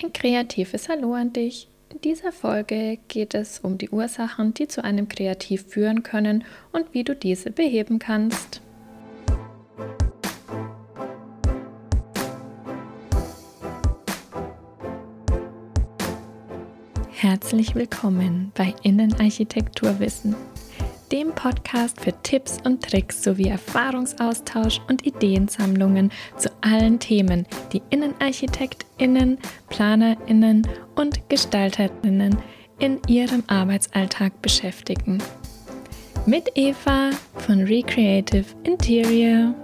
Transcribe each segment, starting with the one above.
Ein kreatives Hallo an dich. In dieser Folge geht es um die Ursachen, die zu einem Kreativ führen können und wie du diese beheben kannst. Herzlich willkommen bei Innenarchitekturwissen dem Podcast für Tipps und Tricks sowie Erfahrungsaustausch und Ideensammlungen zu allen Themen, die Innenarchitektinnen, Planerinnen und Gestalterinnen in ihrem Arbeitsalltag beschäftigen. Mit Eva von Recreative Interior.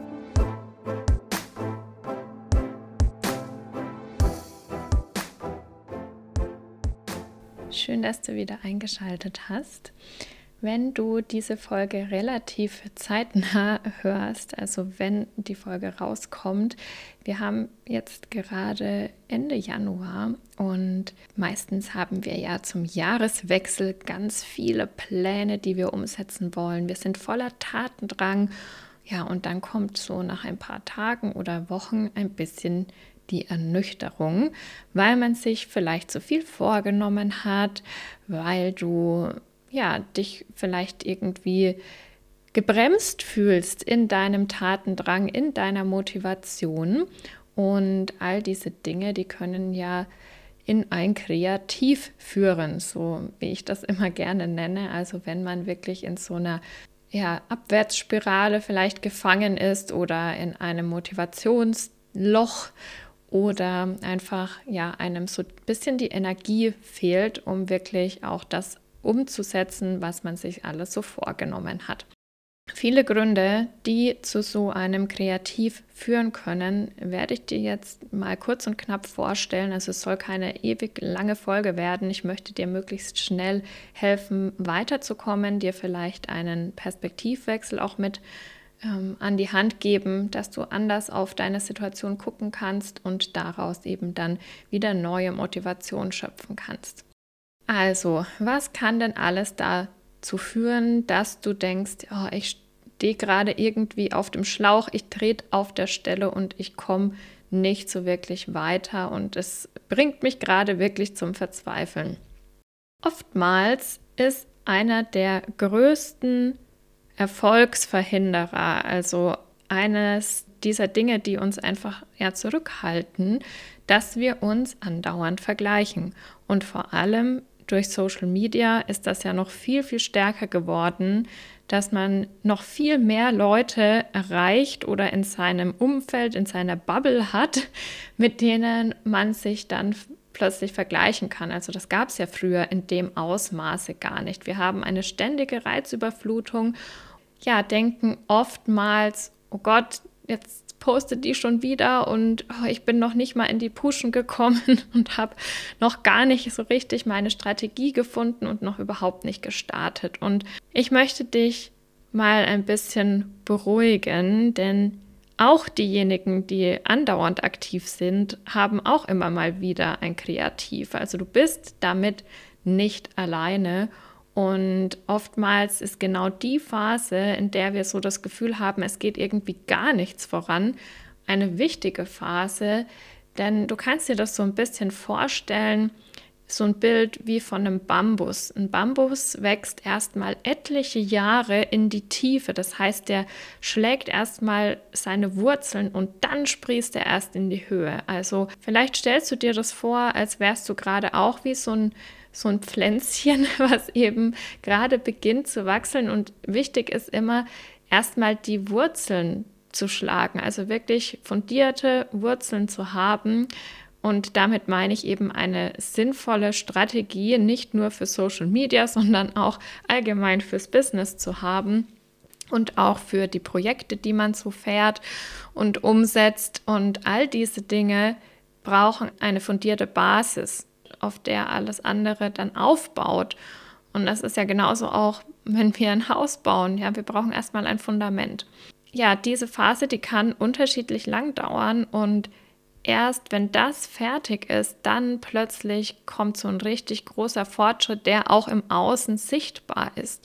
Schön, dass du wieder eingeschaltet hast. Wenn du diese Folge relativ zeitnah hörst, also wenn die Folge rauskommt, wir haben jetzt gerade Ende Januar und meistens haben wir ja zum Jahreswechsel ganz viele Pläne, die wir umsetzen wollen. Wir sind voller Tatendrang. Ja, und dann kommt so nach ein paar Tagen oder Wochen ein bisschen die Ernüchterung, weil man sich vielleicht zu viel vorgenommen hat, weil du ja, dich vielleicht irgendwie gebremst fühlst in deinem Tatendrang, in deiner Motivation. Und all diese Dinge, die können ja in ein Kreativ führen, so wie ich das immer gerne nenne. Also wenn man wirklich in so einer ja, Abwärtsspirale vielleicht gefangen ist oder in einem Motivationsloch oder einfach ja einem so ein bisschen die Energie fehlt, um wirklich auch das umzusetzen, was man sich alles so vorgenommen hat. Viele Gründe, die zu so einem Kreativ führen können, werde ich dir jetzt mal kurz und knapp vorstellen. Also es soll keine ewig lange Folge werden. Ich möchte dir möglichst schnell helfen, weiterzukommen, dir vielleicht einen Perspektivwechsel auch mit ähm, an die Hand geben, dass du anders auf deine Situation gucken kannst und daraus eben dann wieder neue Motivation schöpfen kannst. Also, was kann denn alles dazu führen, dass du denkst, oh, ich stehe gerade irgendwie auf dem Schlauch, ich trete auf der Stelle und ich komme nicht so wirklich weiter und es bringt mich gerade wirklich zum Verzweifeln. Oftmals ist einer der größten Erfolgsverhinderer, also eines dieser Dinge, die uns einfach ja zurückhalten, dass wir uns andauernd vergleichen und vor allem durch Social Media ist das ja noch viel, viel stärker geworden, dass man noch viel mehr Leute erreicht oder in seinem Umfeld, in seiner Bubble hat, mit denen man sich dann plötzlich vergleichen kann. Also das gab es ja früher in dem Ausmaße gar nicht. Wir haben eine ständige Reizüberflutung, ja, denken oftmals, oh Gott, jetzt postet die schon wieder und oh, ich bin noch nicht mal in die Puschen gekommen und habe noch gar nicht so richtig meine Strategie gefunden und noch überhaupt nicht gestartet. Und ich möchte dich mal ein bisschen beruhigen, denn auch diejenigen, die andauernd aktiv sind, haben auch immer mal wieder ein Kreativ. Also du bist damit nicht alleine und oftmals ist genau die Phase, in der wir so das Gefühl haben, es geht irgendwie gar nichts voran, eine wichtige Phase, denn du kannst dir das so ein bisschen vorstellen, so ein Bild wie von einem Bambus. Ein Bambus wächst erstmal etliche Jahre in die Tiefe. Das heißt, der schlägt erstmal seine Wurzeln und dann sprießt er erst in die Höhe. Also vielleicht stellst du dir das vor, als wärst du gerade auch wie so ein so ein Pflänzchen, was eben gerade beginnt zu wachsen. Und wichtig ist immer, erstmal die Wurzeln zu schlagen, also wirklich fundierte Wurzeln zu haben. Und damit meine ich eben eine sinnvolle Strategie, nicht nur für Social Media, sondern auch allgemein fürs Business zu haben und auch für die Projekte, die man so fährt und umsetzt. Und all diese Dinge brauchen eine fundierte Basis auf der alles andere dann aufbaut. Und das ist ja genauso auch, wenn wir ein Haus bauen. Ja, wir brauchen erstmal ein Fundament. Ja, diese Phase, die kann unterschiedlich lang dauern und erst wenn das fertig ist, dann plötzlich kommt so ein richtig großer Fortschritt, der auch im Außen sichtbar ist.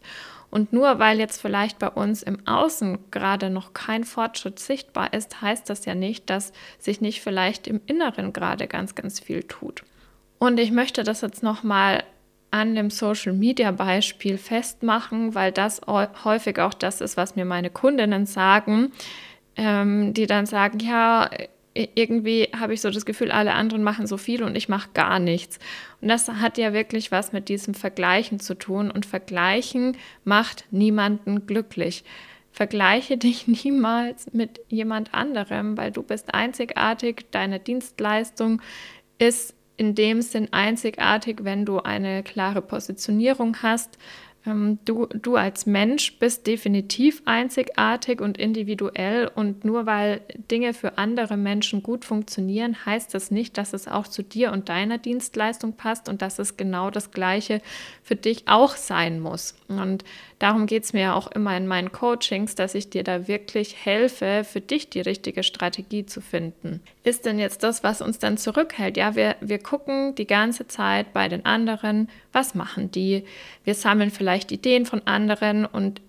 Und nur weil jetzt vielleicht bei uns im Außen gerade noch kein Fortschritt sichtbar ist, heißt das ja nicht, dass sich nicht vielleicht im Inneren gerade ganz, ganz viel tut. Und ich möchte das jetzt nochmal an dem Social Media Beispiel festmachen, weil das häufig auch das ist, was mir meine Kundinnen sagen, ähm, die dann sagen, ja, irgendwie habe ich so das Gefühl, alle anderen machen so viel und ich mache gar nichts. Und das hat ja wirklich was mit diesem Vergleichen zu tun. Und Vergleichen macht niemanden glücklich. Vergleiche dich niemals mit jemand anderem, weil du bist einzigartig. Deine Dienstleistung ist in dem Sinn einzigartig, wenn du eine klare Positionierung hast, ähm, du, du als Mensch bist definitiv einzigartig und individuell und nur weil Dinge für andere Menschen gut funktionieren, heißt das nicht, dass es auch zu dir und deiner Dienstleistung passt und dass es genau das Gleiche für dich auch sein muss. Und darum geht es mir auch immer in meinen Coachings, dass ich dir da wirklich helfe, für dich die richtige Strategie zu finden. Ist denn jetzt das, was uns dann zurückhält? Ja, wir, wir gucken die ganze Zeit bei den anderen, was machen die? Wir sammeln vielleicht Ideen von anderen und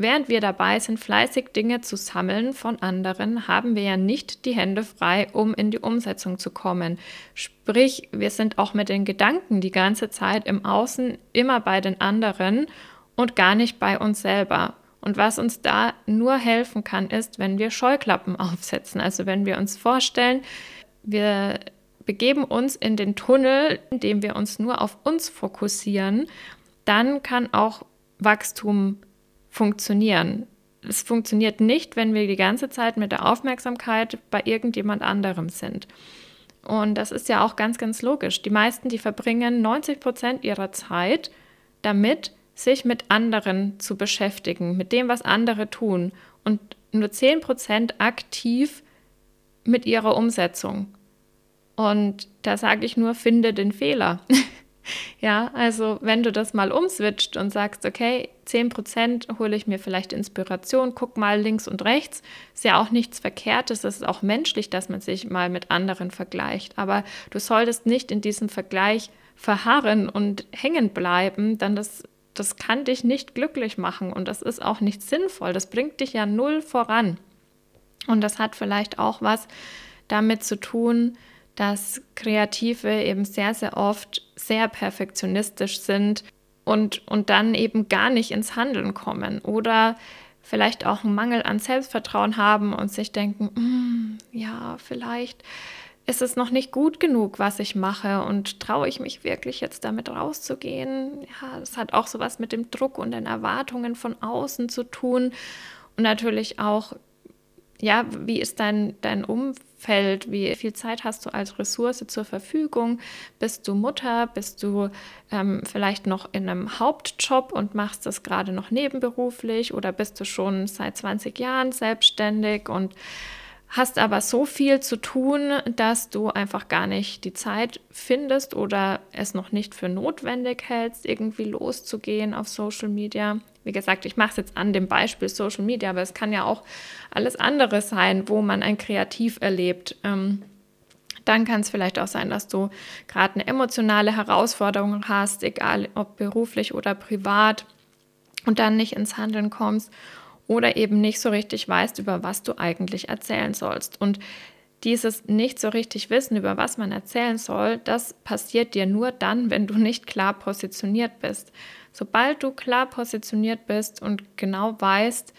Während wir dabei sind, fleißig Dinge zu sammeln von anderen, haben wir ja nicht die Hände frei, um in die Umsetzung zu kommen. Sprich, wir sind auch mit den Gedanken die ganze Zeit im Außen immer bei den anderen und gar nicht bei uns selber. Und was uns da nur helfen kann, ist, wenn wir Scheuklappen aufsetzen. Also wenn wir uns vorstellen, wir begeben uns in den Tunnel, in dem wir uns nur auf uns fokussieren, dann kann auch Wachstum funktionieren. Es funktioniert nicht, wenn wir die ganze Zeit mit der Aufmerksamkeit bei irgendjemand anderem sind. Und das ist ja auch ganz, ganz logisch. Die meisten, die verbringen 90 Prozent ihrer Zeit damit, sich mit anderen zu beschäftigen, mit dem, was andere tun und nur 10 Prozent aktiv mit ihrer Umsetzung. Und da sage ich nur, finde den Fehler. ja, also wenn du das mal umswitcht und sagst, okay, 10% hole ich mir vielleicht Inspiration, guck mal links und rechts, ist ja auch nichts Verkehrtes, es ist auch menschlich, dass man sich mal mit anderen vergleicht. Aber du solltest nicht in diesem Vergleich verharren und hängen bleiben, dann das das kann dich nicht glücklich machen und das ist auch nicht sinnvoll. Das bringt dich ja null voran. Und das hat vielleicht auch was damit zu tun, dass Kreative eben sehr, sehr oft sehr perfektionistisch sind und, und dann eben gar nicht ins Handeln kommen oder vielleicht auch einen Mangel an Selbstvertrauen haben und sich denken, mm, ja, vielleicht ist es noch nicht gut genug, was ich mache und traue ich mich wirklich jetzt damit rauszugehen? Ja, das hat auch so was mit dem Druck und den Erwartungen von außen zu tun und natürlich auch, ja, wie ist dein, dein Umfeld? Wie viel Zeit hast du als Ressource zur Verfügung? Bist du Mutter? Bist du ähm, vielleicht noch in einem Hauptjob und machst das gerade noch nebenberuflich oder bist du schon seit 20 Jahren selbstständig und hast aber so viel zu tun, dass du einfach gar nicht die Zeit findest oder es noch nicht für notwendig hältst, irgendwie loszugehen auf Social Media. Wie gesagt, ich mache es jetzt an dem Beispiel Social Media, aber es kann ja auch alles andere sein, wo man ein Kreativ erlebt. Ähm, dann kann es vielleicht auch sein, dass du gerade eine emotionale Herausforderung hast, egal ob beruflich oder privat, und dann nicht ins Handeln kommst oder eben nicht so richtig weißt, über was du eigentlich erzählen sollst. Und dieses nicht so richtig wissen, über was man erzählen soll, das passiert dir nur dann, wenn du nicht klar positioniert bist. Sobald du klar positioniert bist und genau weißt,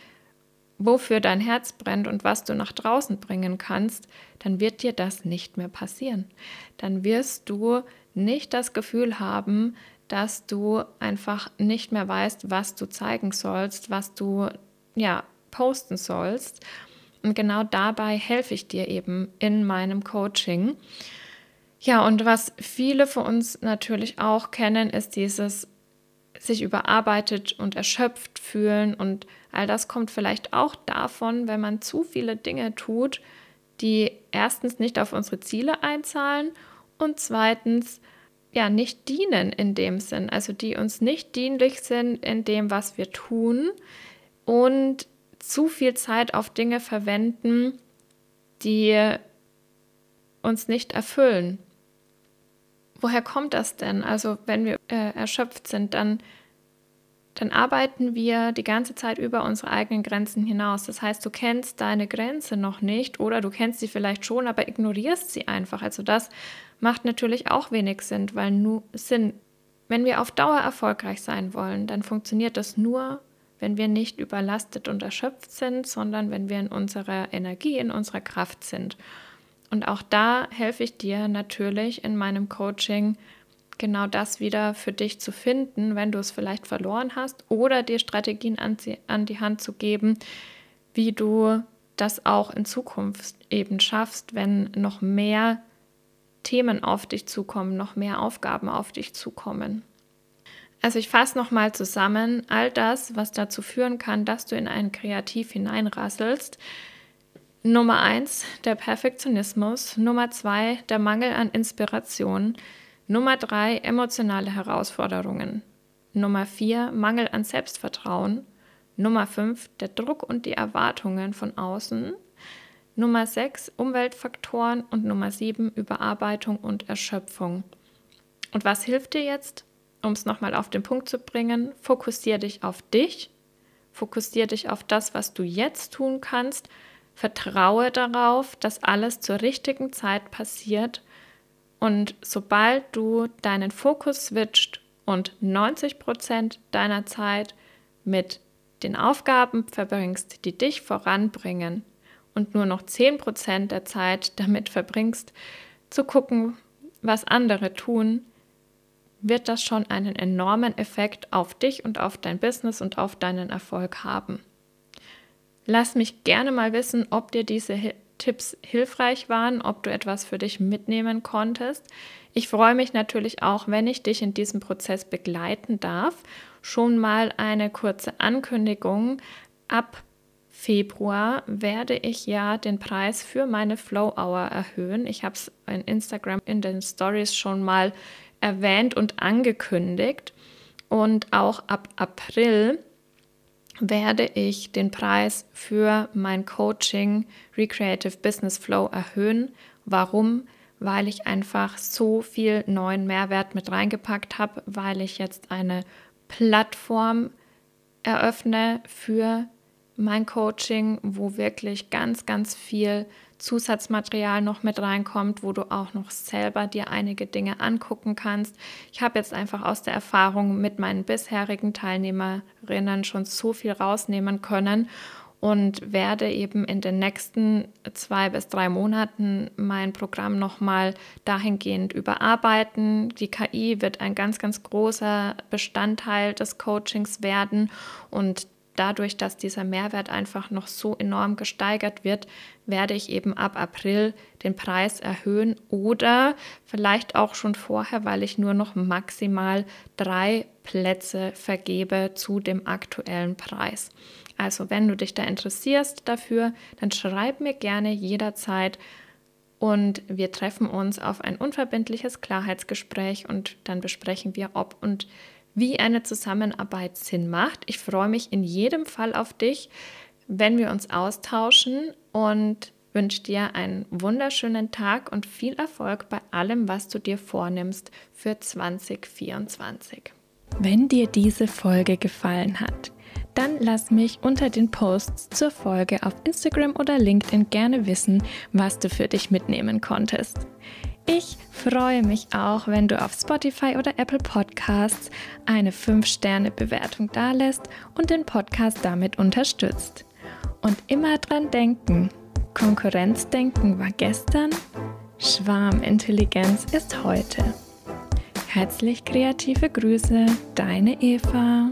wofür dein Herz brennt und was du nach draußen bringen kannst, dann wird dir das nicht mehr passieren. Dann wirst du nicht das Gefühl haben, dass du einfach nicht mehr weißt, was du zeigen sollst, was du ja, posten sollst. Und genau dabei helfe ich dir eben in meinem Coaching. Ja, und was viele von uns natürlich auch kennen, ist dieses sich überarbeitet und erschöpft fühlen. Und all das kommt vielleicht auch davon, wenn man zu viele Dinge tut, die erstens nicht auf unsere Ziele einzahlen und zweitens ja nicht dienen in dem Sinn, also die uns nicht dienlich sind in dem, was wir tun, und zu viel Zeit auf Dinge verwenden, die uns nicht erfüllen. Woher kommt das denn? Also wenn wir äh, erschöpft sind, dann dann arbeiten wir die ganze Zeit über unsere eigenen Grenzen hinaus. Das heißt, du kennst deine Grenze noch nicht oder du kennst sie vielleicht schon, aber ignorierst sie einfach. Also das macht natürlich auch wenig Sinn, weil nur Sinn, wenn wir auf Dauer erfolgreich sein wollen, dann funktioniert das nur, wenn wir nicht überlastet und erschöpft sind, sondern wenn wir in unserer Energie, in unserer Kraft sind. Und auch da helfe ich dir natürlich in meinem Coaching, genau das wieder für dich zu finden, wenn du es vielleicht verloren hast, oder dir Strategien an, an die Hand zu geben, wie du das auch in Zukunft eben schaffst, wenn noch mehr Themen auf dich zukommen, noch mehr Aufgaben auf dich zukommen. Also ich fasse nochmal zusammen, all das, was dazu führen kann, dass du in ein Kreativ hineinrasselst. Nummer eins, der Perfektionismus. Nummer zwei, der Mangel an Inspiration. Nummer drei, emotionale Herausforderungen. Nummer vier, Mangel an Selbstvertrauen. Nummer fünf, der Druck und die Erwartungen von außen. Nummer sechs, Umweltfaktoren. Und Nummer sieben, Überarbeitung und Erschöpfung. Und was hilft dir jetzt? Um es nochmal auf den Punkt zu bringen, fokussiere dich auf dich, fokussiere dich auf das, was du jetzt tun kannst, vertraue darauf, dass alles zur richtigen Zeit passiert und sobald du deinen Fokus switcht und 90 Prozent deiner Zeit mit den Aufgaben verbringst, die dich voranbringen und nur noch 10 Prozent der Zeit damit verbringst, zu gucken, was andere tun, wird das schon einen enormen Effekt auf dich und auf dein Business und auf deinen Erfolg haben. Lass mich gerne mal wissen, ob dir diese Tipps hilfreich waren, ob du etwas für dich mitnehmen konntest. Ich freue mich natürlich auch, wenn ich dich in diesem Prozess begleiten darf. Schon mal eine kurze Ankündigung. Ab Februar werde ich ja den Preis für meine Flow Hour erhöhen. Ich habe es in Instagram in den Stories schon mal erwähnt und angekündigt. Und auch ab April werde ich den Preis für mein Coaching Recreative Business Flow erhöhen. Warum? Weil ich einfach so viel neuen Mehrwert mit reingepackt habe, weil ich jetzt eine Plattform eröffne für mein Coaching, wo wirklich ganz, ganz viel Zusatzmaterial noch mit reinkommt, wo du auch noch selber dir einige Dinge angucken kannst. Ich habe jetzt einfach aus der Erfahrung mit meinen bisherigen Teilnehmerinnen schon so viel rausnehmen können und werde eben in den nächsten zwei bis drei Monaten mein Programm nochmal dahingehend überarbeiten. Die KI wird ein ganz, ganz großer Bestandteil des Coachings werden und dadurch, dass dieser Mehrwert einfach noch so enorm gesteigert wird, werde ich eben ab April den Preis erhöhen oder vielleicht auch schon vorher, weil ich nur noch maximal drei Plätze vergebe zu dem aktuellen Preis. Also wenn du dich da interessierst dafür, dann schreib mir gerne jederzeit und wir treffen uns auf ein unverbindliches Klarheitsgespräch und dann besprechen wir, ob und wie eine Zusammenarbeit Sinn macht. Ich freue mich in jedem Fall auf dich, wenn wir uns austauschen und wünsche dir einen wunderschönen Tag und viel Erfolg bei allem, was du dir vornimmst für 2024. Wenn dir diese Folge gefallen hat, dann lass mich unter den Posts zur Folge auf Instagram oder LinkedIn gerne wissen, was du für dich mitnehmen konntest. Ich freue mich auch, wenn du auf Spotify oder Apple Podcasts eine 5-Sterne-Bewertung dalässt und den Podcast damit unterstützt. Und immer dran denken, Konkurrenzdenken war gestern, Schwarmintelligenz ist heute. Herzlich kreative Grüße, deine Eva.